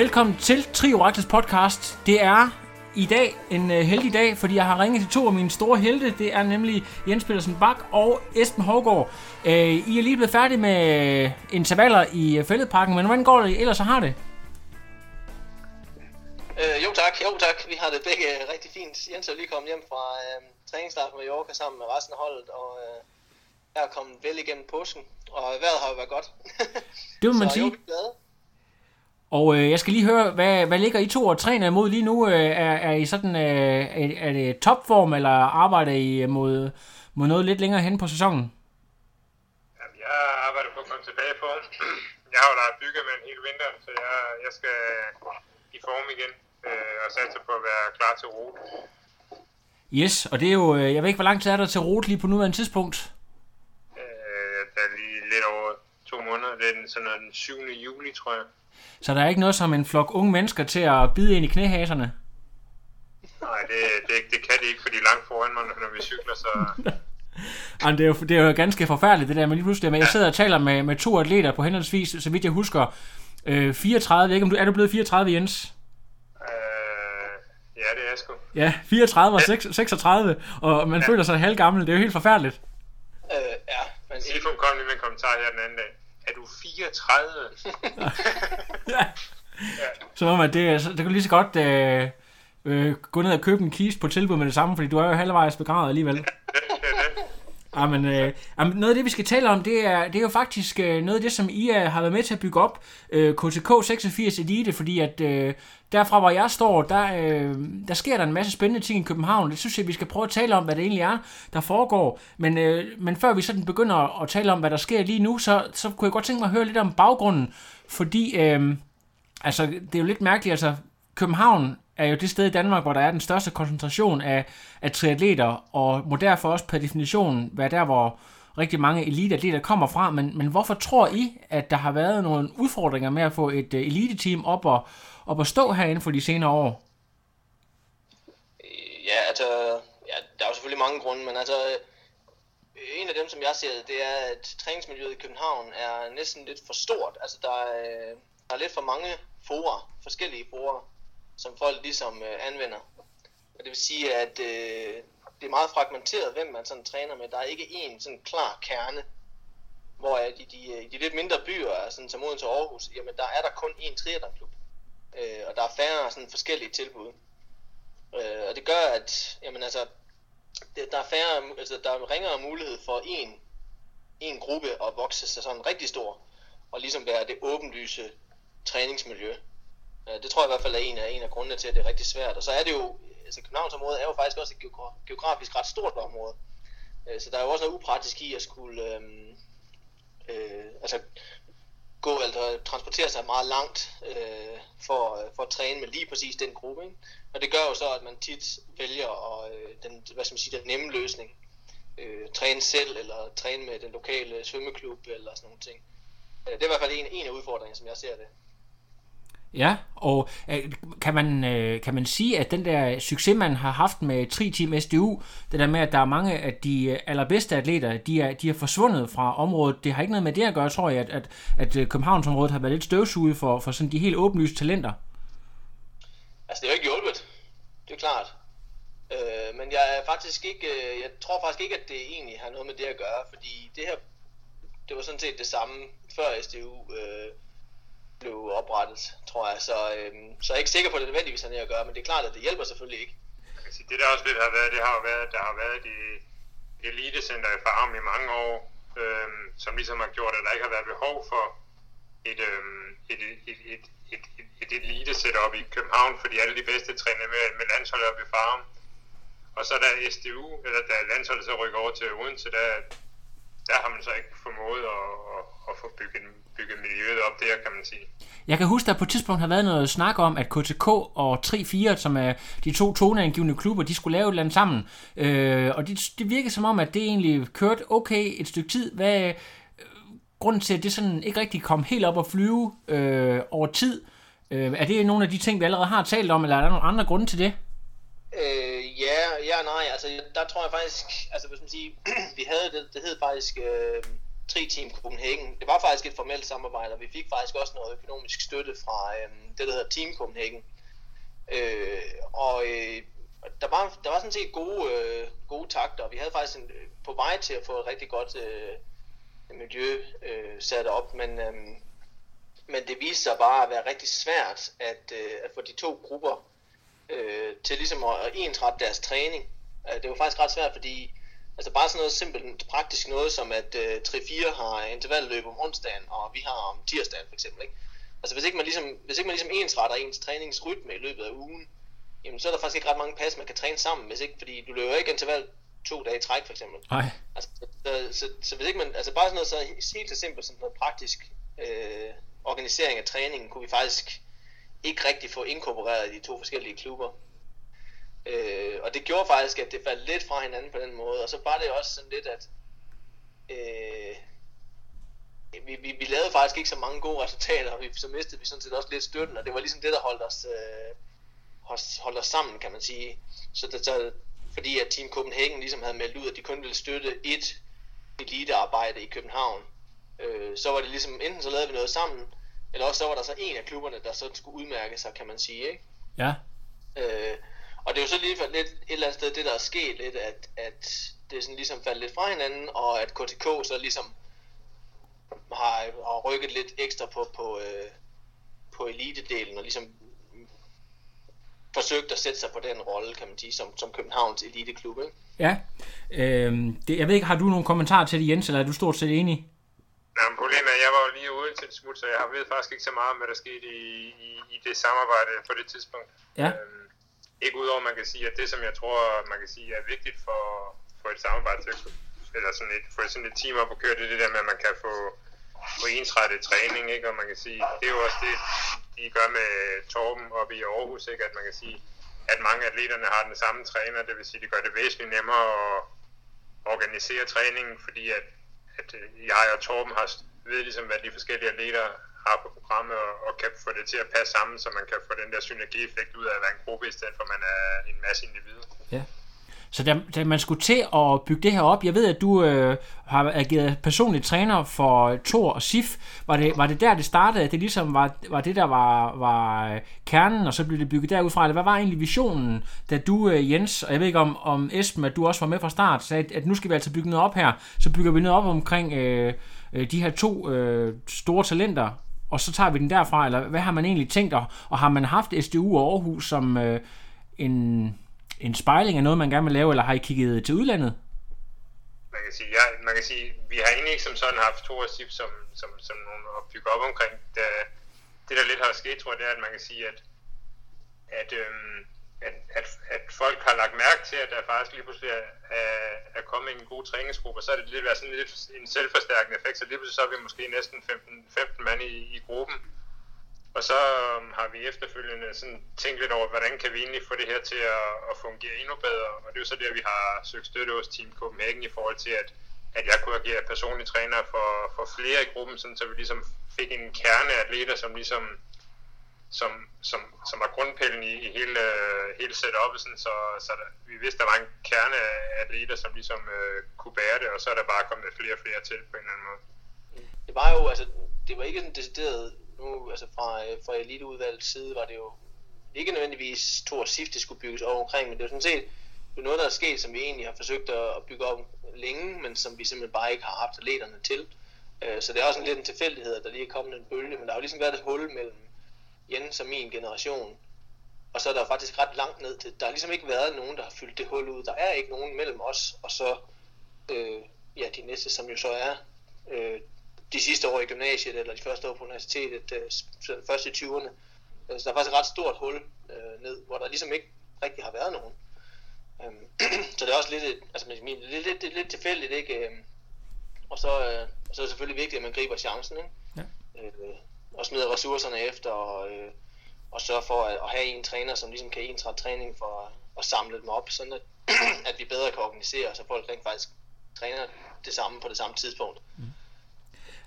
Velkommen til Trioraklets podcast. Det er i dag en uh, heldig dag, fordi jeg har ringet til to af mine store helte. Det er nemlig Jens Petersen Bak og Esben Hårgaard. Uh, I er lige blevet færdige med intervaller i uh, fældeparken, men hvordan går det ellers så har det? Øh, jo tak, jo tak. Vi har det begge rigtig fint. Jens er lige kommet hjem fra øh, træningsstart med Mallorca sammen med resten af holdet, og øh, jeg er kommet vel igennem påsken, og vejret har jo været godt. Det vil man Så sige. Jo, vi er glade. Og øh, jeg skal lige høre, hvad, hvad ligger I to og træner imod lige nu? Øh, er, er I sådan, øh, er, er det topform, eller arbejder I mod, mod noget lidt længere hen på sæsonen? Jamen, jeg arbejder på at komme tilbage form. Jeg har jo lejet byggemand hele vinteren, så jeg, jeg skal i form igen øh, og satse på at være klar til ro. Yes, og det er jo, øh, jeg ved ikke, hvor lang tid er der til rute lige på nuværende tidspunkt? Øh, der er lige lidt over to måneder. Det er den, sådan noget den 7. juli, tror jeg. Så der er ikke noget som en flok unge mennesker til at bide ind i knæhaserne? Nej, det, det, det kan de ikke, for de er langt foran mig, når vi cykler, så Jamen, det, er jo, det er jo ganske forfærdeligt, det der, men lige pludselig, men jeg sidder og taler med, med to atleter på henholdsvis, så vidt jeg husker, øh, 34, jeg ved ikke, om du, er du blevet 34, Jens? øh, ja, det er jeg sgu. Ja, 34 og 6, 36, og man ja. føler sig halvgammel, det er jo helt forfærdeligt. Øh, ja, men Sifum kom lige med en kommentar her den anden dag. Er du 34? Ja. Som om, at det, så- det kan lige så godt øh, øh, gå ned og købe en kiste på tilbud med det samme, fordi du er jo halvvejs begravet alligevel. Ah, det det. Jamen, øh, ah, jamen, noget af det, vi skal tale om, det er, det er jo faktisk øh, noget af det, som I øh, har været med til at bygge op, øh, KTK 86 Elite, fordi at øh, derfra, hvor jeg står, der, øh, der sker der en masse spændende ting i København. Det synes jeg, vi skal prøve at tale om, hvad det egentlig er, der foregår. Men, øh, men før vi sådan begynder at, at tale om, hvad der sker lige nu, så, så kunne jeg godt tænke mig at høre lidt om baggrunden, fordi øh, altså, det er jo lidt mærkeligt, altså København er jo det sted i Danmark, hvor der er den største koncentration af, af triatleter, og må derfor også per definition være der, hvor rigtig mange eliteatleter kommer fra. Men, men hvorfor tror I, at der har været nogle udfordringer med at få et uh, eliteteam op og, op og stå herinde for de senere år? Ja, altså, ja, der er jo selvfølgelig mange grunde, men altså, øh, en af dem, som jeg ser det, det er, at træningsmiljøet i København er næsten lidt for stort. Altså, der er, øh, der er lidt for mange forer, forskellige forer, som folk ligesom øh, anvender. Og det vil sige, at øh, det er meget fragmenteret, hvem man sådan træner med. Der er ikke én sådan klar kerne, hvor at i de, i øh, de lidt mindre byer, sådan som Odense og Aarhus, jamen der er der kun én triathlonklub. Øh, og der er færre sådan forskellige tilbud. Øh, og det gør, at jamen, altså, det, der er færre, altså, der er ringere mulighed for en, en gruppe at vokse sig sådan rigtig stor, og ligesom være det åbenlyse træningsmiljø. Øh, det tror jeg i hvert fald er en af, en af grundene til, at det er rigtig svært. Og så er det jo, altså Københavnsområdet er jo faktisk også et geografisk ret stort område. Øh, så der er jo også noget upraktisk i at skulle øhm, øh, altså gå eller transportere sig meget langt øh, for, øh, for at træne med lige præcis den gruppe. Ikke? Og det gør jo så, at man tit vælger at, øh, den, hvad skal man sige, den nemme løsning. Øh, træne selv, eller træne med den lokale svømmeklub, eller sådan nogle ting. Det er i hvert fald en, en af udfordringerne, som jeg ser det. Ja, og øh, kan, man, øh, kan man sige, at den der succes, man har haft med Tri-Team SDU, det der med, at der er mange af de øh, allerbedste atleter, de er, de er forsvundet fra området, det har ikke noget med det at gøre, tror jeg, at, at, at øh, Københavnsområdet har været lidt støvsuget for, for sådan de helt åbenlyse talenter. Altså, det er ikke hjulpet. Det er klart. Øh, men jeg er faktisk ikke, øh, jeg tror faktisk ikke, at det egentlig har noget med det at gøre, fordi det her, det var sådan set det samme før SDU øh, blev oprettet, tror jeg. Så, øhm, så jeg er ikke sikker på, at det nødvendigvis har noget at gøre, men det er klart, at det hjælper selvfølgelig ikke. Jeg kan sige, det der også lidt har været, det har været, der har været i elitecenter i Farum i mange år, øhm, som ligesom har gjort, at der ikke har været behov for et, øhm, et, et, et, et, et, et, et elite setup i København, fordi alle de bedste træner med, med landsholdet op i Farum. Og så da SDU, eller da landsholdet så rykker over til Odense, der, der har man så ikke formået at, at, at få bygget, bygget miljøet op der, kan man sige. Jeg kan huske, at der på et tidspunkt har været noget snak om, at KTK og 3-4, som er de to toneangivende klubber, de skulle lave et eller andet sammen. Øh, og det, det virkede som om, at det egentlig kørte okay et stykke tid. Hvad øh, grunden til, at det sådan ikke rigtig kom helt op at flyve øh, over tid? Øh, er det nogle af de ting, vi allerede har talt om, eller er der nogle andre grunde til det? Øh, ja, ja nej. Altså, der tror jeg faktisk, altså hvis man siger, vi havde det, det hed faktisk øh, Tri Team Copenhagen. Det var faktisk et formelt samarbejde, og vi fik faktisk også noget økonomisk støtte fra øh, det, der hedder Team Copenhagen. Øh, og øh, der var, der var sådan set gode, øh, gode takter, og vi havde faktisk en, på vej til at få et rigtig godt øh, miljø øh, sat op, men, øh, men det viste sig bare at være rigtig svært at, øh, at få de to grupper øh, til ligesom at, at ensrette deres træning. Øh, det var faktisk ret svært, fordi altså bare sådan noget simpelt praktisk noget, som at øh, 3-4 har intervalløb om onsdagen, og vi har om tirsdagen for eksempel. Ikke? Altså hvis ikke man ligesom, hvis ikke man ligesom ensretter ens træningsrytme i løbet af ugen, jamen så er der faktisk ikke ret mange pas, man kan træne sammen, hvis ikke, fordi du løber ikke interval to dage i træk for eksempel. Nej. Altså, så, så, så, hvis ikke man, altså bare sådan noget så helt så simpelt som noget praktisk øh, organisering af træningen, kunne vi faktisk ikke rigtig få inkorporeret i de to forskellige klubber. Øh, og det gjorde faktisk, at det faldt lidt fra hinanden på den måde, og så var det også sådan lidt, at øh, vi, vi, vi lavede faktisk ikke så mange gode resultater, og vi, så mistede vi sådan set også lidt støtten, og det var ligesom det, der holdt os, øh, holdt os sammen, kan man sige. Så, det, så fordi at Team Copenhagen ligesom havde meldt ud, at de kun ville støtte et elitearbejde i København, øh, så var det ligesom, enten så lavede vi noget sammen, eller også så var der så en af klubberne, der så skulle udmærke sig, kan man sige, ikke? Ja. Øh, og det er jo så lige for lidt et eller andet sted, det der er sket lidt, at, at det sådan ligesom faldt lidt fra hinanden, og at KTK så ligesom har, har rykket lidt ekstra på, på, øh, på elitedelen, og ligesom forsøgt at sætte sig på den rolle, kan man sige, som, som Københavns eliteklub, ikke? Ja. Øhm, det, jeg ved ikke, har du nogle kommentarer til det, Jens, eller er du stort set enig? Jamen, problemet er, at jeg var jo lige ude til et smut, så jeg ved faktisk ikke så meget om, hvad der skete i, i, i det samarbejde på det tidspunkt. Ja. Øhm, ikke udover, man kan sige, at det, som jeg tror, man kan sige, er vigtigt for, for et samarbejde eller sådan et, for sådan et team op at køre, det er det der med, at man kan få, få ensrettet træning, ikke? og man kan sige, det er jo også det, de gør med Torben oppe i Aarhus, ikke? at man kan sige, at mange af atleterne har den samme træner, det vil sige, det gør det væsentligt nemmere at organisere træningen, fordi at, at øh, jeg og Torben har ved ligesom, hvad de forskellige atleter har på programmet, og, og kan få det til at passe sammen, så man kan få den der synergieffekt ud af at være en gruppe, i stedet for at man er en masse individer. Ja. Så da, da man skulle til at bygge det her op, jeg ved, at du øh, har ageret personlig træner for Thor og Sif. Var det, var det der, det startede, at det ligesom var, var det, der var, var øh, kernen, og så blev det bygget derudfra? Eller hvad var egentlig visionen, da du, øh, Jens, og jeg ved ikke om, om Esben, at du også var med fra start, sagde, at, at nu skal vi altså bygge noget op her. Så bygger vi noget op omkring øh, øh, de her to øh, store talenter, og så tager vi den derfra, eller hvad har man egentlig tænkt, og, og har man haft SDU og Aarhus som øh, en, en spejling af noget, man gerne vil lave, eller har I kigget til udlandet? Man kan sige, ja, man kan sige vi har egentlig ikke som sådan haft to SIP som, som, som nogen at bygge op omkring. Det, det der lidt har sket, tror jeg, det er, at man kan sige, at, at øhm, at, at, at folk har lagt mærke til, at der faktisk lige pludselig er, er, er kommet en god træningsgruppe, og så er det lidt været sådan lidt en selvforstærkende effekt, så lige pludselig så er vi måske næsten 15, 15 mand i, i gruppen. Og så um, har vi efterfølgende sådan tænkt lidt over, hvordan kan vi egentlig få det her til at, at fungere endnu bedre. Og det er jo så der, vi har søgt støtte hos Team Copenhagen i forhold til, at, at jeg kunne agere personlig træner for, for flere i gruppen, sådan, så vi ligesom fik en kerne af atleter, som ligesom som, som, som var grundpillen i, i hele, hele setup'et, sådan, så, så der, vi vidste, der var en kerne af atleter, som ligesom øh, kunne bære det, og så er der bare kommet flere og flere til på en eller anden måde. Det var jo, altså, det var ikke en decideret, nu, altså fra, øh, fra eliteudvalgets side, var det jo ikke nødvendigvis to og det skulle bygges over omkring, men det er sådan set det er noget, der er sket, som vi egentlig har forsøgt at bygge op længe, men som vi simpelthen bare ikke har haft atleterne til. Øh, så det er også en lidt en tilfældighed, at der lige er kommet en bølge, men der har jo ligesom været et hul mellem Jens og min generation, og så er der faktisk ret langt ned til. Der har ligesom ikke været nogen, der har fyldt det hul ud. Der er ikke nogen mellem os, og så øh, ja, de næste, som jo så er øh, de sidste år i gymnasiet, eller de første år på universitetet, øh, først i 20'erne. Øh, så der er faktisk et ret stort hul øh, ned, hvor der ligesom ikke rigtig har været nogen. Øhm, så det er også lidt, altså, lidt, lidt, lidt, lidt tilfældigt, ikke? Øhm, og så, øh, så er det selvfølgelig vigtigt, at man griber chancen, ikke? Ja. Øh, og smider ressourcerne efter, og, øh, og sørge for at, at have en træner, som ligesom kan ensrette træning for at, at samle dem op, sådan at, at vi bedre kan organisere, så folk rent faktisk træner det samme på det samme tidspunkt. Mm.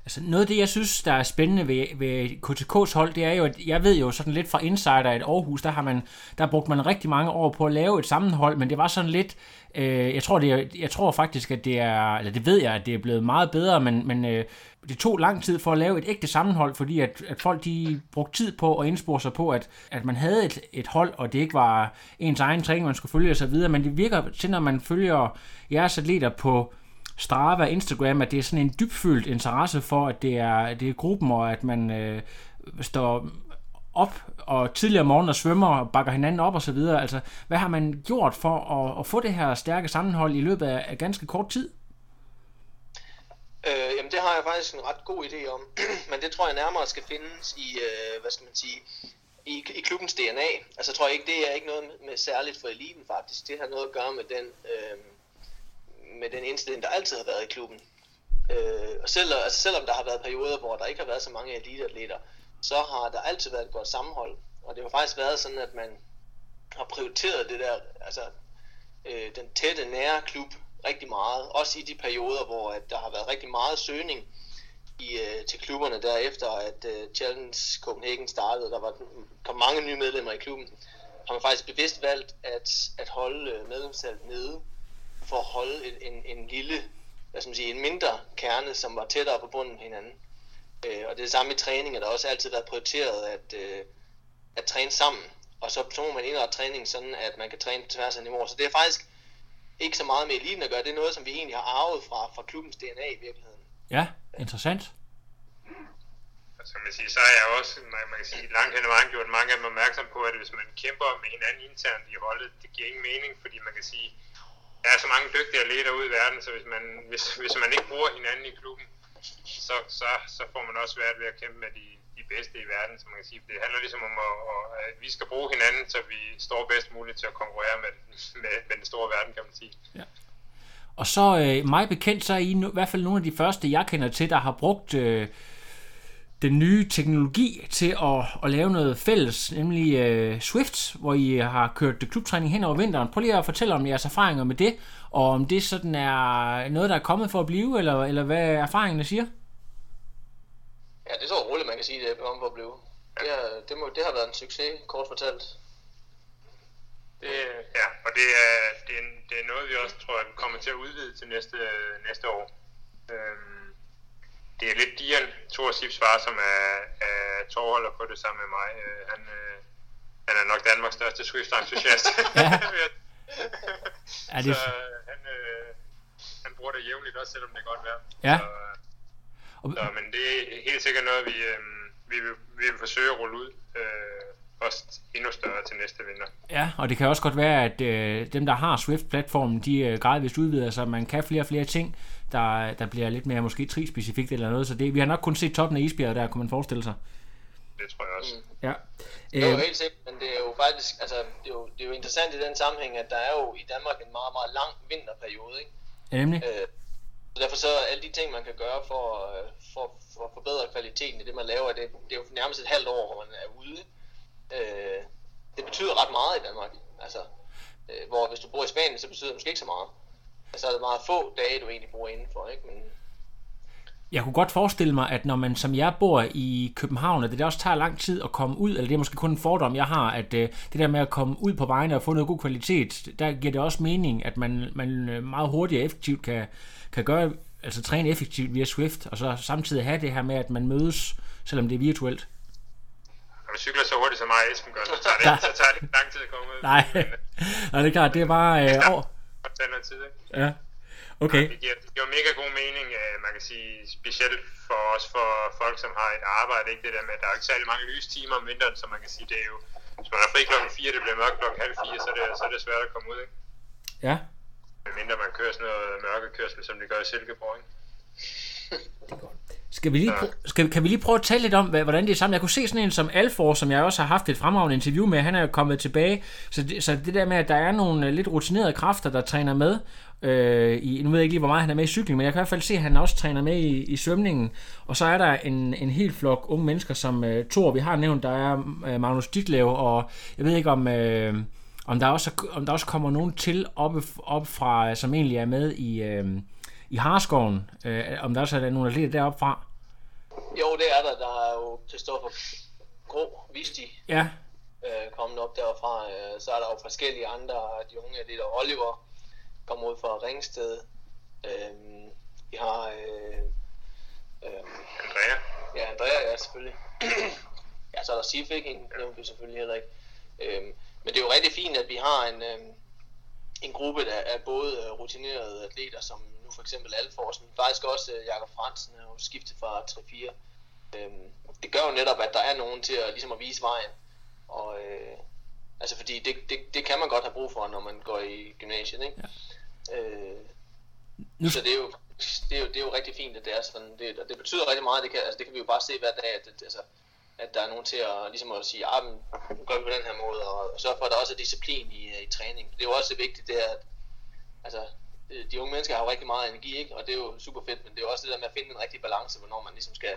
Altså noget af det, jeg synes, der er spændende ved, ved KTK's hold, det er jo, at jeg ved jo sådan lidt fra insider, at Aarhus, der har man, der brugt man rigtig mange år på at lave et sammenhold, men det var sådan lidt, øh, jeg tror, det er, jeg tror faktisk, at det er, eller det ved jeg, at det er blevet meget bedre, men, men øh, det tog lang tid for at lave et ægte sammenhold, fordi at, at folk de brugte tid på at indspore sig på, at, at man havde et, et hold, og det ikke var ens egen træning, man skulle følge osv., men det virker til, når man følger jeres atleter på Strava, Instagram, at det er sådan en dybfølt interesse for, at det er, det er gruppen, og at man øh, står op og tidligere morgen og svømmer og bakker hinanden op og så videre. Altså, hvad har man gjort for at, at få det her stærke sammenhold i løbet af, af ganske kort tid? Øh, jamen det har jeg faktisk en ret god idé om, men det tror jeg nærmere skal findes i, øh, hvad skal man sige, i, i klubbens DNA. Altså tror jeg ikke, det er ikke noget med, med særligt for eliten faktisk. Det har noget at gøre med den, øh, med den indstilling, der altid har været i klubben. Øh, og selv, altså selvom der har været perioder, hvor der ikke har været så mange eliteatleter, så har der altid været et godt sammenhold. Og det har faktisk været sådan, at man har prioriteret det der, altså øh, den tætte, nære klub rigtig meget. Også i de perioder, hvor at der har været rigtig meget søgning i, øh, til klubberne derefter, at øh, Challenge Copenhagen startede, der var, kom mange nye medlemmer i klubben, har man faktisk bevidst valgt at, at holde øh, medlemstallet nede for at holde en, en, en lille, hvad skal man sige, en mindre kerne, som var tættere på bunden hinanden. Øh, og det er det samme i træning, at der også altid været prioriteret at, øh, at træne sammen. Og så, så må man indrette træningen sådan, at man kan træne på tværs af niveauer. Så det er faktisk ikke så meget med eliten at gøre. Det er noget, som vi egentlig har arvet fra, fra klubbens DNA i virkeligheden. Ja, interessant. Som jeg siger, så er jeg også, man, man kan sige, langt hen ad vejen gjort mange af dem opmærksom på, at hvis man kæmper med hinanden internt i holdet, det giver ingen mening, fordi man kan sige, der er så mange dygtige atleter ude i verden, så hvis man, hvis, hvis man ikke bruger hinanden i klubben, så, så, så får man også svært ved at kæmpe med de, de bedste i verden, så man kan sige. Det handler ligesom om, at, at vi skal bruge hinanden, så vi står bedst muligt til at konkurrere med, med, med den store verden, kan man sige. Ja. Og så øh, mig bekendt, så er I i hvert fald nogle af de første, jeg kender til, der har brugt øh, den nye teknologi til at, at lave noget fælles, nemlig uh, Swift, hvor I har kørt klubtræning hen over vinteren. Prøv lige at fortælle om jeres erfaringer med det, og om det sådan er noget, der er kommet for at blive, eller, eller hvad erfaringerne siger? Ja, det er så roligt, man kan sige, det er kommet for at blive. Det, er, det, må, det har været en succes, kort fortalt. Det, ja, og det er, det, er, det er noget, vi også tror, at vi kommer til at udvide til næste, næste år. Øhm, det er lidt Dian, Thor Sipsvar, som er, er tårholder på det sammen med mig. Øh, han, øh, han er nok Danmarks største Swift-entusiast. ja. er det... Så han, øh, han bruger det jævnligt også, selvom det er godt vejr. Ja. Så, så, men det er helt sikkert noget, vi, øh, vi, vil, vi vil forsøge at rulle ud. Øh, også endnu større til næste vinter. Ja, og det kan også godt være, at øh, dem, der har Swift-platformen, de øh, gradvist udvider, så man kan flere og flere ting der, der bliver lidt mere måske tri-specifikt eller noget, så det, vi har nok kun set toppen af isbjerget der, kunne man forestille sig. Det tror jeg også. Mm. Ja. Det er jo helt sikkert, men det er jo faktisk, altså, det er jo, det er jo interessant i den sammenhæng, at der er jo i Danmark en meget, meget lang vinterperiode, ikke? Ja, nemlig. Øh, så derfor så alle de ting, man kan gøre for, øh, for, for at forbedre kvaliteten i det, man laver, det, det er jo nærmest et halvt år, hvor man er ude. Øh, det betyder ret meget i Danmark. Altså, øh, hvor hvis du bor i Spanien, så betyder det måske ikke så meget altså, så er meget få dage, du egentlig bor indenfor, ikke? Men... Jeg kunne godt forestille mig, at når man som jeg bor i København, at det også tager lang tid at komme ud, eller det er måske kun en fordom, jeg har, at øh, det der med at komme ud på vejene og få noget god kvalitet, der giver det også mening, at man, man øh, meget hurtigt og effektivt kan, kan gøre, altså træne effektivt via Swift, og så samtidig have det her med, at man mødes, selvom det er virtuelt du cykler så hurtigt som mig og Esben gør, så tager det, så tager det ikke lang tid at komme ud. Nej, Nej det er klart, det er bare øh, over. Det noget tid, ikke? Ja, okay. Det giver, det giver mega god mening, øh, man kan sige, specielt for os, for folk, som har et arbejde, ikke det der med, at der er ikke særlig mange lystimer om vinteren, så man kan sige, det er jo, hvis man er fri klokken 4, det bliver mørkt klokken halv 4, så er det, så er det svært at komme ud, ikke? Ja, Mindre man kører sådan noget mørkekørsel, som de gør i Silkeborg, ikke? Skal vi lige prø- skal, kan vi lige prøve at tale lidt om, hvordan det er sammen? Jeg kunne se sådan en som Alfor, som jeg også har haft et fremragende interview med. Han er jo kommet tilbage. Så det, så det der med, at der er nogle øh, lidt rutinerede kræfter, der træner med. Øh, i, nu ved jeg ikke lige, hvor meget han er med i cykling, men jeg kan i hvert fald se, at han også træner med i, i svømningen. Og så er der en, en helt flok unge mennesker, som øh, Thor, vi har nævnt, der er øh, Magnus Ditlev, og jeg ved ikke om... Øh, om der, også, om der også kommer nogen til oppe, op fra, som egentlig er med i, øh, i Harskoven. Øh, om der også er nogle atleter deroppe fra. Jo, det er der. Der er jo Christoffer Grå, Visti, Ja, øh, kommet op derfra. Øh, så er der jo forskellige andre de unge atleter. Oliver kommer ud fra Ringsted. Øh, vi har øh, øh, Andrea? Ja, Andrea, ja, selvfølgelig. ja, så er der Sifik, en nævnte vi selvfølgelig heller ikke. Øhm, men det er jo rigtig fint, at vi har en, øhm, en gruppe der er både øh, rutinerede atleter, som for eksempel Alforsen, faktisk også øh, Jakob Fransen er jo skiftet fra 3-4. Øhm, det gør jo netop, at der er nogen til at, ligesom at vise vejen. Og, øh, altså fordi det, det, det kan man godt have brug for, når man går i gymnasiet, ikke? Ja. Øh, Nu- så det er, jo, det, er jo, det er jo rigtig fint, at det er sådan. Det, og det betyder rigtig meget. Det kan, altså, det kan vi jo bare se hver dag, at, det, altså, at der er nogen til at, ligesom at sige, ah, men nu gør vi på den her måde, og, og sørge for, at der også er disciplin i, i træning. Det er jo også vigtigt, det er, at altså, øh, Øh, de unge mennesker har jo rigtig meget energi, ikke? og det er jo super fedt, men det er jo også det der med at finde den rigtige balance, hvornår man ligesom skal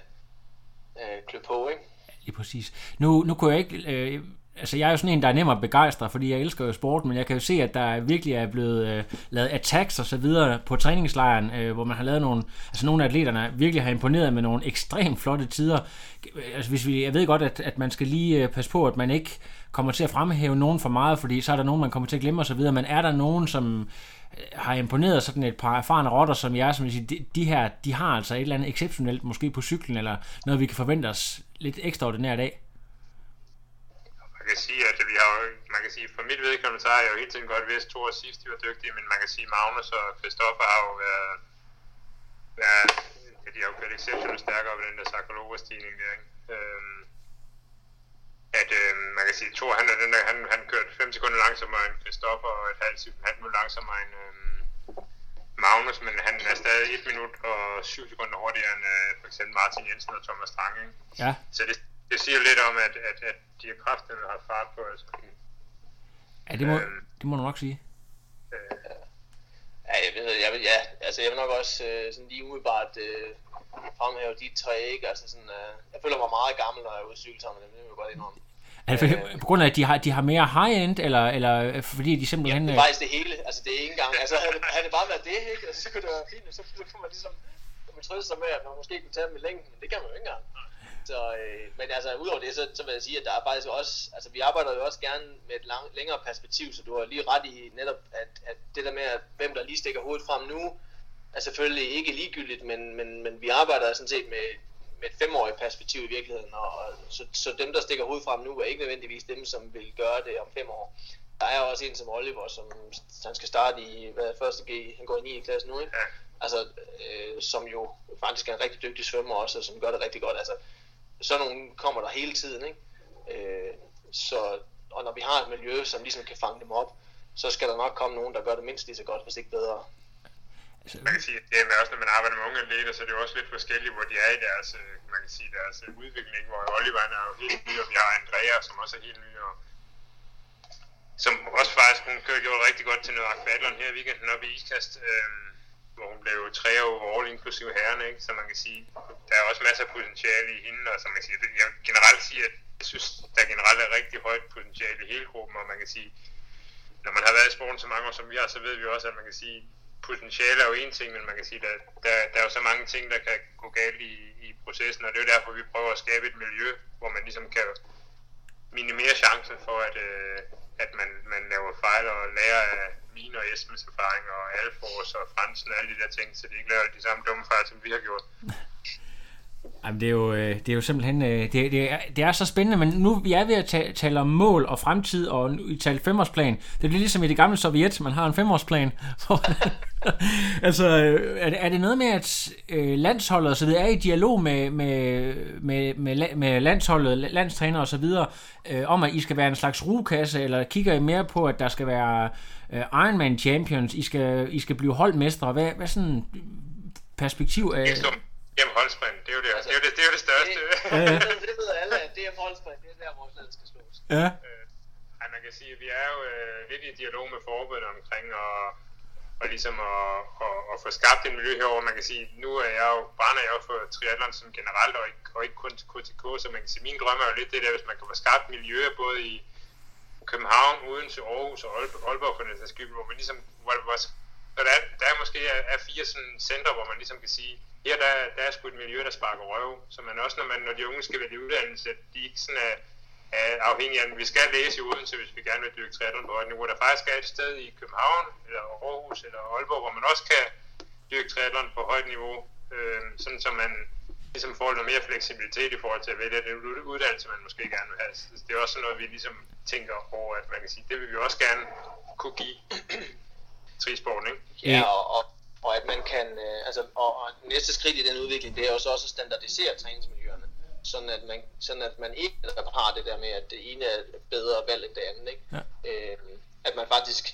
øh, klø på, ikke? lige præcis. Nu, nu kunne jeg ikke... Øh, altså, jeg er jo sådan en, der er nem at begejstre, fordi jeg elsker jo sport, men jeg kan jo se, at der virkelig er blevet øh, lavet attacks og så videre på træningslejren, øh, hvor man har lavet nogle... Altså, nogle af atleterne virkelig har imponeret med nogle ekstremt flotte tider. Altså, hvis vi, jeg ved godt, at, at man skal lige øh, passe på, at man ikke kommer til at fremhæve nogen for meget, fordi så er der nogen, man kommer til at glemme og så videre, men er der nogen, som øh, har imponeret sådan et par erfarne rotter som jeg, som vil sige, de, de her, de har altså et eller andet exceptionelt, måske på cyklen, eller noget, vi kan forvente os lidt ekstraordinært af. Man kan sige, at vi har jo, man kan sige, for mit vedkommende, så har jeg jo hele tiden godt vidst, to og sidst, de var dygtige, men man kan sige, Magnus og Christoffer har jo været, været de har jo kørt exceptionelt stærkere ved den der sarkolova-stigning der, ikke? Øhm, at øhm, man kan sige, Thor, han, er den der, han, han kørte 5 sekunder langsommere end Christoffer, og et halvt, halvt minut langsommere end øhm, Magnus, men han er stadig 1 minut og 7 sekunder hurtigere end øh, for eksempel Martin Jensen og Thomas Strange, ikke? Ja, Så det, det siger lidt om, at, at, at de har kræfterne har fart på, altså. ja det, må, Øhm. det må du nok sige. Ja, jeg ved, jeg vil, ja, altså jeg vil nok også øh, sådan lige umiddelbart øh, fremhæve de tre, ikke? Altså sådan, øh, jeg føler mig meget gammel, når jeg er ude cykle sammen med dem, det vil jeg godt indrømme. Er det for, på grund af, at de har, de har mere high-end, eller, eller øh, fordi de simpelthen... Det øh, er faktisk det hele, altså det er ikke engang, altså havde det, havde det bare været det, ikke? Altså, så kunne det være fint, så, så kunne man ligesom man trøste sig med, at man måske kunne tage dem i længden, men det kan man jo ikke engang. Så, øh, men altså udover det, så, så vil jeg sige, at der er faktisk også, altså vi arbejder jo også gerne med et lang, længere perspektiv, så du har lige ret i netop, at, at det der med, at hvem der lige stikker hovedet frem nu, er selvfølgelig ikke ligegyldigt, men, men, men vi arbejder sådan set med, med et femårigt perspektiv i virkeligheden, og, og så, så dem, der stikker hovedet frem nu, er ikke nødvendigvis dem, som vil gøre det om fem år. Der er også en som Oliver, som han skal starte i hvad, første G, han går i 9. klasse nu, ikke? Altså, øh, som jo faktisk er en rigtig dygtig svømmer også, og som gør det rigtig godt. Altså, sådan nogle kommer der hele tiden, ikke? Øh, så, og når vi har et miljø, som ligesom kan fange dem op, så skal der nok komme nogen, der gør det mindst lige så godt, hvis ikke bedre. Man kan sige, at det er også, når man arbejder med unge atleter, så er det jo også lidt forskelligt, hvor de er i deres, øh, man kan sige, deres øh, udvikling, hvor Oliver er jo helt ny, og vi har Andrea, som også er helt ny, og som også faktisk, hun kører gjort rigtig godt til noget akvatlon her i weekenden oppe i Ikast, øh, hvor hun blev tre overall, inklusive herren, ikke? så man kan sige, der er også masser af potentiale i hende, og som man kan sige, jeg generelt sige, at jeg synes, der generelt er rigtig højt potentiale i hele gruppen, og man kan sige, når man har været i sporten så mange år, som vi har, så ved vi også, at man kan sige, potentiale er jo en ting, men man kan sige, der, der, der er jo så mange ting, der kan gå galt i, i processen, og det er jo derfor, vi prøver at skabe et miljø, hvor man ligesom kan minimere chancen for, at, øh, at man, man laver fejl og lærer af mine og Esbens erfaringer og Alfors og Fransen og alle de der ting, så de ikke laver de samme dumme fejl, som vi har gjort. Jamen, det, er jo, øh, det er jo simpelthen, øh, det, det, er, det er så spændende, men nu vi er ved at tale, tale om mål og fremtid, og i tale femårsplan. Det bliver ligesom i det gamle Sovjet, man har en femårsplan. altså, øh, er det, er det noget med, at landsholdet og så videre er i dialog med, med, med, med, med landsholdet, landstræner og så videre, om at I skal være en slags rugekasse, eller kigger I mere på, at der skal være Ironman Champions, I skal, I skal blive holdmestre? Hvad, hvad sådan perspektiv af... Jamen holdsprint, det er jo det, altså, det, er jo det, det, er jo det største. Det, ja, ja. det ved alle, at det er holdsprint, det er der, vores land skal slås. Ja. Øh, ej, man kan sige, at vi er jo øh, lidt i dialog med forbundet omkring og, og ligesom at, at, at få skabt en miljø herover. Man kan sige, nu er jeg jo, brænder jeg jo for triathlon som generelt, og ikke, og ikke kun til KTK, så man kan sige, min drøm er jo lidt det der, hvis man kan få skabt miljøer både i København, Odense, Aarhus og Aalborg for den skyld, hvor man ligesom, hvor, hvor, så der, er, der er måske er, er fire sådan centre, hvor man ligesom kan sige, her der, der er sgu et miljø, der sparker røv, så man også, når, man, når de unge skal vælge uddannelse, de ikke sådan er, er afhængige af, vi skal læse i Odense, hvis vi gerne vil dyrke triathlon på højt niveau. Der faktisk er et sted i København, eller Aarhus, eller Aalborg, hvor man også kan dyrke triathlon på højt niveau, øh, sådan så man ligesom får noget mere fleksibilitet i forhold til at vælge den uddannelse, man måske gerne vil have. Så det er også noget, vi ligesom tænker over, at man kan sige, det vil vi også gerne kunne give trisporten, ikke? Ja, og, og at man kan, øh, altså, og, og næste skridt i den udvikling, det er jo så også at standardisere træningsmiljøerne, sådan at man, sådan at man ikke har det der med, at det ene er bedre valg end det andet, ikke? Ja. Øh, at man faktisk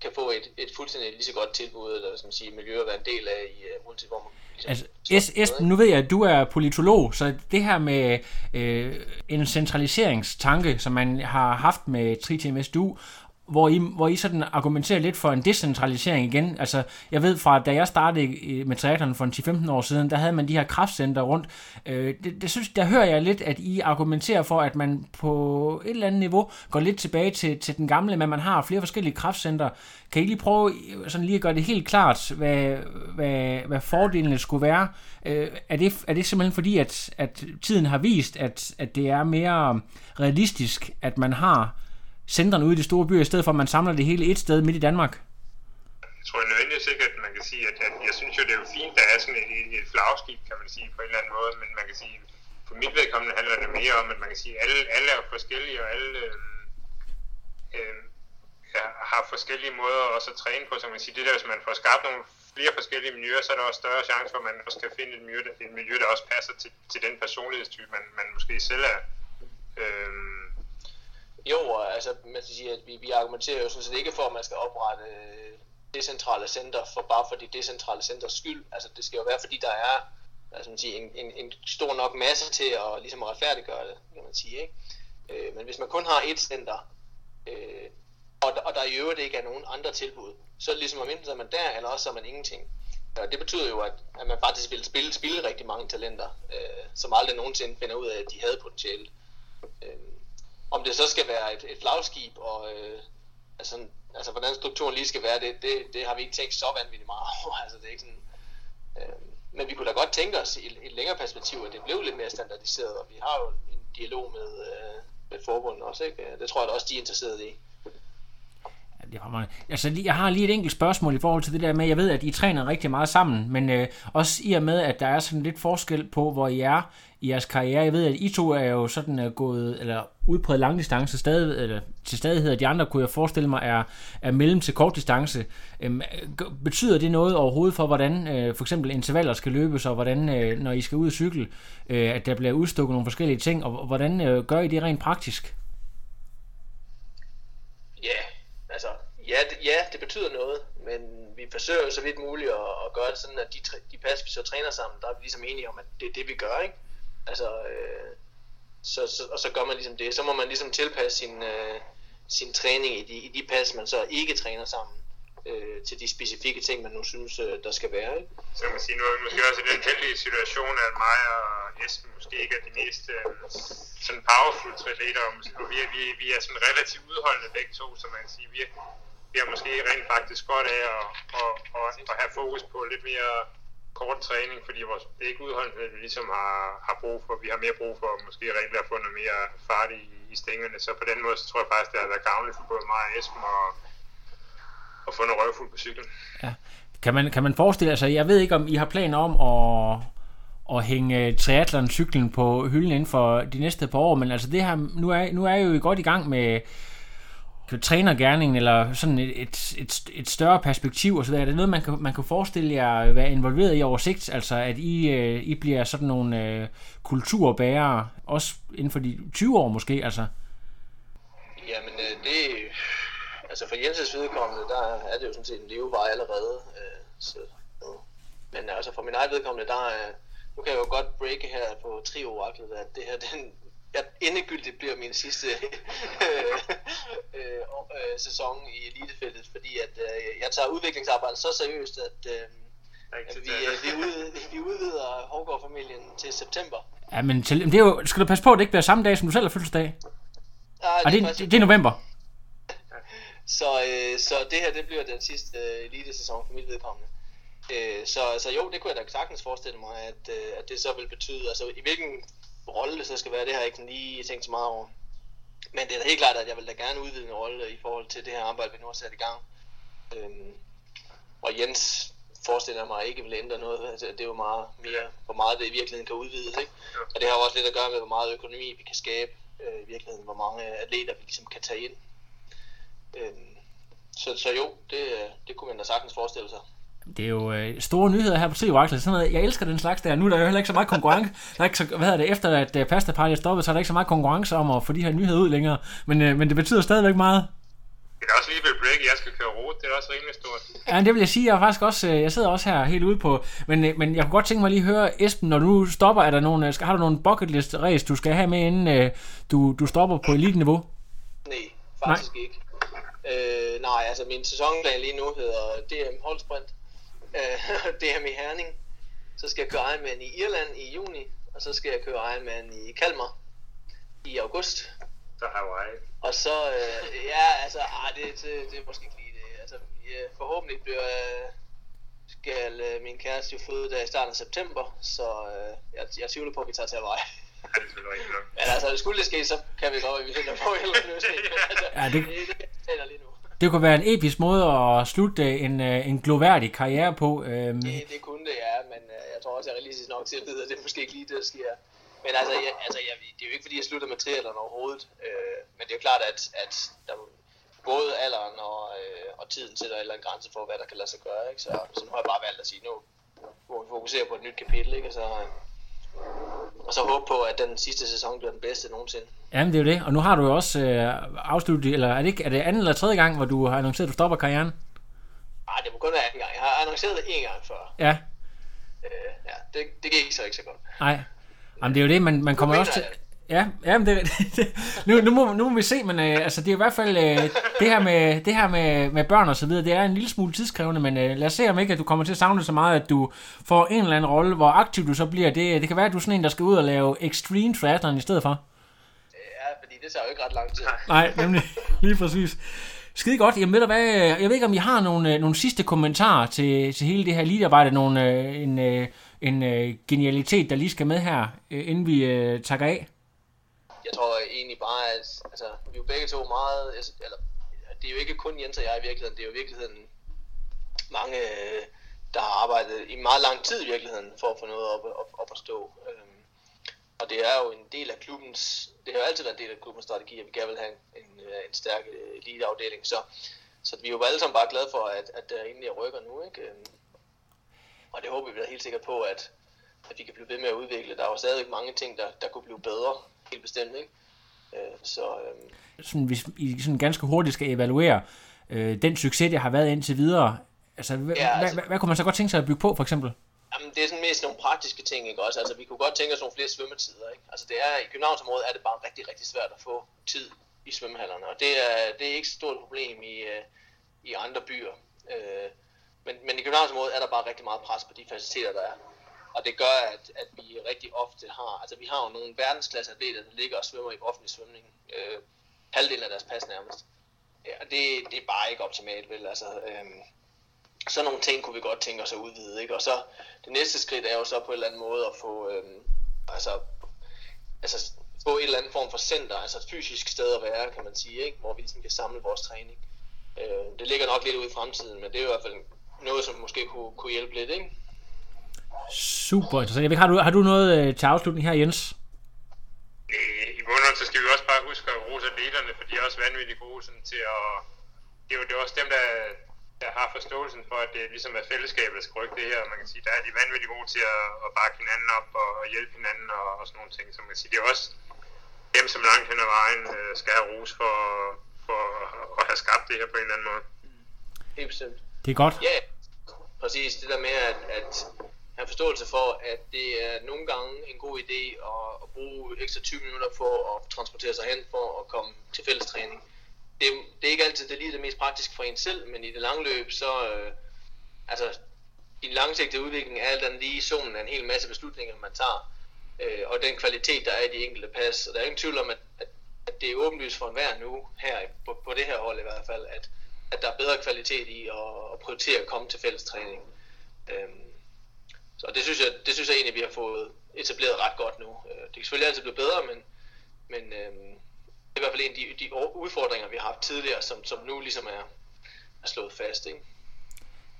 kan få et, et fuldstændig lige så godt tilbud, eller skal man sige, miljø at være en del af, i, uh, uanset hvor man Altså, es, Esben, nu ved jeg, at du er politolog, så det her med øh, en centraliseringstanke, som man har haft med 3TMSDU, hvor I, hvor I sådan argumenterer lidt for en decentralisering igen. Altså, jeg ved fra, da jeg startede med triathlon for 10-15 år siden, der havde man de her kraftcenter rundt. Øh, det, det synes, der hører jeg lidt, at I argumenterer for, at man på et eller andet niveau går lidt tilbage til, til den gamle, men man har flere forskellige kraftcenter. Kan I lige prøve øh, sådan lige at gøre det helt klart, hvad, hvad, hvad fordelene skulle være? Øh, er, det, er det simpelthen fordi, at, at tiden har vist, at, at det er mere realistisk, at man har centrene ude i de store byer, i stedet for at man samler det hele et sted midt i Danmark? Jeg tror nødvendigvis ikke, at man kan sige, at, at jeg synes jo, det er jo fint, der er sådan et, et flagskib, kan man sige, på en eller anden måde, men man kan sige, for mit vedkommende handler det mere om, at man kan sige, at alle, alle er forskellige, og alle øh, øh, har forskellige måder også at træne på, så man kan sige, det der, hvis man får skabt nogle flere forskellige miljøer, så er der også større chance for, at man også kan finde et miljø, et miljø der også passer til, til den personlighedstype, man, man måske selv er. Øh, jo, altså man skal sige, at vi, vi argumenterer jo sådan set ikke for, at man skal oprette øh, decentrale center for bare for de decentrale centers skyld. Altså det skal jo være, fordi der er altså man siger, en, en, en stor nok masse til at ligesom retfærdiggøre det, kan man sige. Ikke? Øh, men hvis man kun har et center, øh, og, og der i øvrigt ikke er nogen andre tilbud, så er det ligesom, at enten er man der, eller også er man ingenting. Og det betyder jo, at, at man faktisk vil spille, spille rigtig mange talenter, øh, som aldrig nogensinde finder ud af, at de havde potentiale. Øh, om det så skal være et, et flagskib, og øh, altså, altså, hvordan strukturen lige skal være, det, det, det har vi ikke tænkt så vanvittigt meget over. altså, det er ikke sådan, øh, men vi kunne da godt tænke os i et længere perspektiv, at det blev lidt mere standardiseret, og vi har jo en dialog med, øh, med forbundet også, ikke? Det tror jeg da også, de er interesseret i. Det var Altså, jeg har lige et enkelt spørgsmål i forhold til det der med, jeg ved, at I træner rigtig meget sammen, men øh, også i og med, at der er sådan lidt forskel på, hvor I er i jeres karriere. Jeg ved, at I to er jo sådan er gået, eller udpræget langdistance stadig, eller til stadighed, og de andre kunne jeg forestille mig er, er mellem til kort distance. Øhm, betyder det noget overhovedet for, hvordan øh, for eksempel intervaller skal løbes, og hvordan, øh, når I skal ud og cykle, øh, at der bliver udstukket nogle forskellige ting, og hvordan øh, gør I det rent praktisk? Ja, yeah, altså, ja det, ja, det betyder noget, men vi forsøger jo så vidt muligt at, at gøre det sådan, at de, de pas, vi så træner sammen, der er vi ligesom enige om, at det er det, vi gør, ikke? Altså, øh, så, så, og så gør man ligesom det. Så må man ligesom tilpasse sin, øh, sin træning i de, i de pas, man så ikke træner sammen øh, til de specifikke ting, man nu synes, øh, der skal være. Ikke? Så kan man sige, nu er vi måske også i den heldige situation, at mig og Esben måske ikke er de mest øh, sådan powerful triatleter, og vi er, vi, vi er sådan relativt udholdende begge to, så man kan sige, vi, vi har måske rent faktisk godt af at, at, at, at have fokus på lidt mere kort træning, fordi vores, det er ikke udholdenhed, vi ligesom har, har brug for. Vi har mere brug for måske rent at få noget mere fart i, i stængerne. Så på den måde, så tror jeg faktisk, det har været gavnligt for både mig og Esben og, at få noget røvfuld på cyklen. Ja. Kan man, kan man forestille sig, altså, jeg ved ikke, om I har planer om at, at hænge triathlon-cyklen på hylden inden for de næste par år, men altså det her, nu er, nu er jeg jo godt i gang med trænergærningen, eller sådan et, et, et, et større perspektiv og så Er det noget, man kan, man kan forestille jer være involveret i over sigt, altså at I, øh, I bliver sådan nogle øh, kulturbærere, også inden for de 20 år måske, altså? Jamen, øh, det, altså for Jens' vedkommende, der er det jo sådan set en levevej allerede. Øh, så, men altså for min egen vedkommende, der er, nu kan jeg jo godt breake her på trioraklet, at det her, den, jeg endegyldigt bliver min sidste øh, øh, øh, sæson i elitefeltet, fordi at øh, jeg tager udviklingsarbejdet så seriøst, at øh, vi, øh, vi, ud, vi udvider Hårgaard-familien til september. Ja, men til, det er jo, skal du passe på, at det ikke bliver samme dag, som du selv har fødselsdag? Nej, det, det, det, det er november. Så, øh, så det her, det bliver den sidste øh, elite-sæson for mit vedkommende. Øh, så, så jo, det kunne jeg da sagtens forestille mig, at, øh, at det så vil betyde, altså i hvilken rolle det så skal være, det har jeg ikke lige tænkt så meget over. Men det er da helt klart, at jeg vil da gerne udvide en rolle i forhold til det her arbejde, vi nu har sat i gang. Øhm, og Jens forestiller mig ikke vil ændre noget. Altså, det er jo meget mere, hvor meget det i virkeligheden kan udvides. Ikke? Og det har også lidt at gøre med, hvor meget økonomi vi kan skabe øh, i virkeligheden, hvor mange atleter vi ligesom kan tage ind. Øhm, så, så jo, det, det kunne man da sagtens forestille sig det er jo øh, store nyheder her på Trio Axel. Sådan noget, jeg elsker den slags der. Nu er der jo heller ikke så meget konkurrence. Der er ikke så, hvad hedder det, efter at uh, Pasta Party er stoppet, så er der ikke så meget konkurrence om at få de her nyheder ud længere. Men, uh, men det betyder stadigvæk meget. Det er også lige ved break, jeg skal køre rute, det er også rimelig stort. Ja, det vil jeg sige, jeg er faktisk også, øh, jeg sidder også her helt ude på, men, men jeg kunne godt tænke mig lige at høre, Esben, når du stopper, er der nogle, har du nogle bucket list race, du skal have med, inden du, du stopper på elite-niveau? Nej, faktisk Nej. ikke. Øh, nej, altså min sæsonplan lige nu hedder DM Holdsprint, øh, DM i Herning. Så skal jeg køre Ironman i Irland i juni, og så skal jeg køre Ironman i Kalmar i august. Så Hawaii. Og så, øh, ja, altså, ah, det, det, det er måske ikke lige det. Altså, ja, forhåbentlig bliver, øh, skal øh, min kæreste jo føde der i starten af september, så øh, jeg, jeg tvivler på, at vi tager til Hawaii. Ja, det er ikke Men altså, skulle det ske, så kan vi godt, at vi finder på en eller anden løsning. Altså, ja, det... det, det, det lige nu. Det kunne være en episk måde at slutte en, øh, en gloværdig karriere på. Øhm. Det, det kunne det, ja, men øh, jeg tror også, jeg er realistisk nok til at vide, at det er måske ikke lige det, der sker. Men altså, jeg, altså jeg, det er jo ikke fordi, jeg slutter med triathlon overhovedet. Øh, men det er jo klart, at, at der, både alderen og, øh, og tiden sætter en eller anden grænse for, hvad der kan lade sig gøre. Ikke? Så, så nu har jeg bare valgt at sige, nu må vi fokusere på et nyt kapitel. Ikke? Så, og så håbe på, at den sidste sæson bliver den bedste nogensinde. Jamen, det er jo det. Og nu har du jo også øh, afsluttet, eller er det, ikke, er det anden eller tredje gang, hvor du har annonceret, at du stopper karrieren? Nej, det må kun være anden gang. Jeg har annonceret det en gang før. Ja. Øh, ja, det, det gik så ikke så godt. Nej. Jamen, det er jo det, man, man kommer også til... Ja, ja men det, det, nu, nu, må, nu må vi se, men øh, altså, det er i hvert fald øh, det her, med, det her med, med børn og så videre, det er en lille smule tidskrævende, men øh, lad os se om ikke, at du kommer til at savne så meget, at du får en eller anden rolle, hvor aktiv du så bliver. Det, det kan være, at du er sådan en, der skal ud og lave extreme triathlon i stedet for. Ja, fordi det tager jo ikke ret lang tid. Nej, nemlig. Lige præcis. Skide godt. Jamen ved du hvad, jeg ved ikke, om I har nogle, øh, nogle sidste kommentarer til, til hele det her elitearbejde, nogle, øh, en, øh, en genialitet, der lige skal med her, inden vi takker af jeg tror egentlig bare, at altså, vi er jo begge to meget, altså, eller det er jo ikke kun Jens og jeg i virkeligheden, det er jo i virkeligheden mange, øh, der har arbejdet i meget lang tid i virkeligheden, for at få noget op, op, op at stå. Øhm, og det er jo en del af klubbens, det har jo altid været en del af klubbens strategi, at vi gerne vil have en, en øh, stærk øh, eliteafdeling. Så, så vi er jo alle sammen bare glade for, at, at der egentlig er rykker nu. Ikke? Øhm, og det håber vi da helt sikkert på, at, at vi kan blive ved med at udvikle. Der er jo stadig mange ting, der, der kunne blive bedre helt bestemt, ikke? Øh, så, øh... sådan, hvis I sådan ganske hurtigt skal evaluere øh, den succes, det har været indtil videre, altså, ja, altså hvad, hvad, hvad kunne man så godt tænke sig at bygge på, for eksempel? Jamen, det er sådan mest nogle praktiske ting, ikke også? Altså, vi kunne godt tænke os nogle flere svømmetider, ikke? Altså, det er, i Københavnsområdet er det bare rigtig, rigtig svært at få tid i svømmehallerne, og det er, det er ikke et stort problem i, øh, i andre byer. Øh, men, men i Københavnsområdet er der bare rigtig meget pres på de faciliteter, der er. Og det gør, at, at vi rigtig ofte har, altså vi har jo nogle verdensklasse atleter, der ligger og svømmer i offentlig svømning, øh, halvdelen af deres pas nærmest. Ja, og det, det er bare ikke optimalt, vel? Altså, øh, sådan nogle ting kunne vi godt tænke os at udvide, ikke? Og så det næste skridt er jo så på en eller anden måde at få, øh, altså, altså få en eller anden form for center, altså et fysisk sted at være, kan man sige, ikke? Hvor vi ligesom kan samle vores træning. Øh, det ligger nok lidt ude i fremtiden, men det er i hvert fald noget, som måske kunne, kunne hjælpe lidt, ikke? Super interessant. Jeg ved, ikke, har, du, har du noget øh, til afslutning her, Jens? Øh, I bunden så skal vi også bare huske at rose atleterne, for de er også vanvittigt gode sådan, til at... Det er jo det er også dem, der, der har forståelsen for, at det ligesom er fællesskabet, der skal rykke det her. Man kan sige, der er de vanvittigt gode til at, at bakke hinanden op og, og hjælpe hinanden og, og sådan nogle ting. Så man kan sige, det er også dem, som langt hen ad vejen øh, skal have ros for, for at have skabt det her på en eller anden måde. Helt bestemt. Det er godt. Ja, præcis. Det der med at, at have forståelse for, at det er nogle gange en god idé at, at bruge ekstra 20 minutter for at transportere sig hen for at komme til fællestræning. Det, det er ikke altid det lige det mest praktiske for en selv, men i det lange løb, så øh, altså, din langsigtede udvikling er alt andet lige summen af en hel masse beslutninger, man tager, øh, og den kvalitet, der er i de enkelte pas. Og der er ingen tvivl om, at, at, at det er åbenlyst for enhver nu, her på, på det her hold i hvert fald, at, at der er bedre kvalitet i at, at prioritere at komme til fællestræning. Øh, så det synes, jeg, det synes jeg egentlig, vi har fået etableret ret godt nu. Øh, Det kan selvfølgelig altid blive bedre, men, men øhm, det er i hvert fald en af de, de udfordringer, vi har haft tidligere, som, som nu ligesom er, er slået fast. Ikke?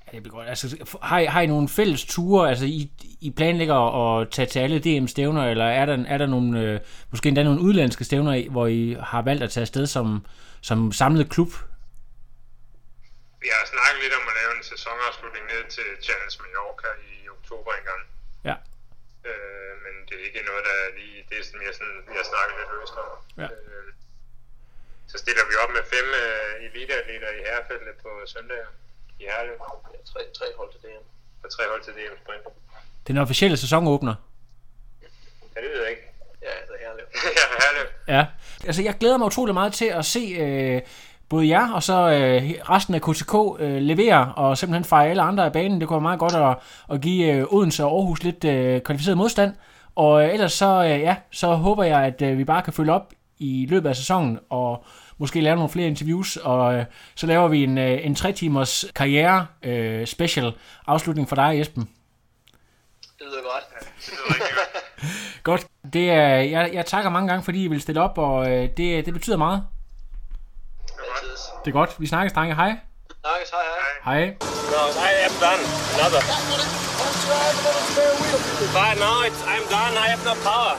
Ja, det bliver godt. Altså, har, I, har I nogle fælles ture? Altså, I, I planlægger at tage til alle DM-stævner, eller er der, er der nogle, øh, måske endda nogle udlandske stævner, hvor I har valgt at tage afsted som, som samlet klub? Vi har snakket lidt om at lave en sæsonafslutning ned til Challenge Mallorca i oktober engang. Ja. Øh, men det er ikke noget, der er lige... Det er sådan mere sådan, vi har snakket lidt løst om. Ja. Øh, så stiller vi op med fem øh, eliteatleter i herrefeltet på søndag i Herlev. Ja, tre, tre hold til det her. Og tre hold til DM Sprint. Den officielle sæsonåbner. Ja, det ved jeg ikke. Ja, det er herligt. ja, Herlev. Ja. Altså, jeg glæder mig utrolig meget til at se øh, både jer og så øh, resten af KTK øh, levere og simpelthen fejre alle andre af banen. Det kunne være meget godt at, at give øh, Odense og Aarhus lidt øh, kvalificeret modstand. Og øh, ellers så, øh, ja, så håber jeg, at øh, vi bare kan følge op i løbet af sæsonen og måske lave nogle flere interviews, og øh, så laver vi en, øh, en tre timers karriere øh, special afslutning for dig, Jesper. Det lyder godt. Det lyder rigtig godt. Godt. Det er, jeg, jeg takker mange gange, fordi I vil stille op, og øh, det, det betyder meget. Det er godt. Vi snakkes, drenge. Hej. Snakkes, hej hej. Hej. No, I am done. Another. But now it's, I'm done. I have no power.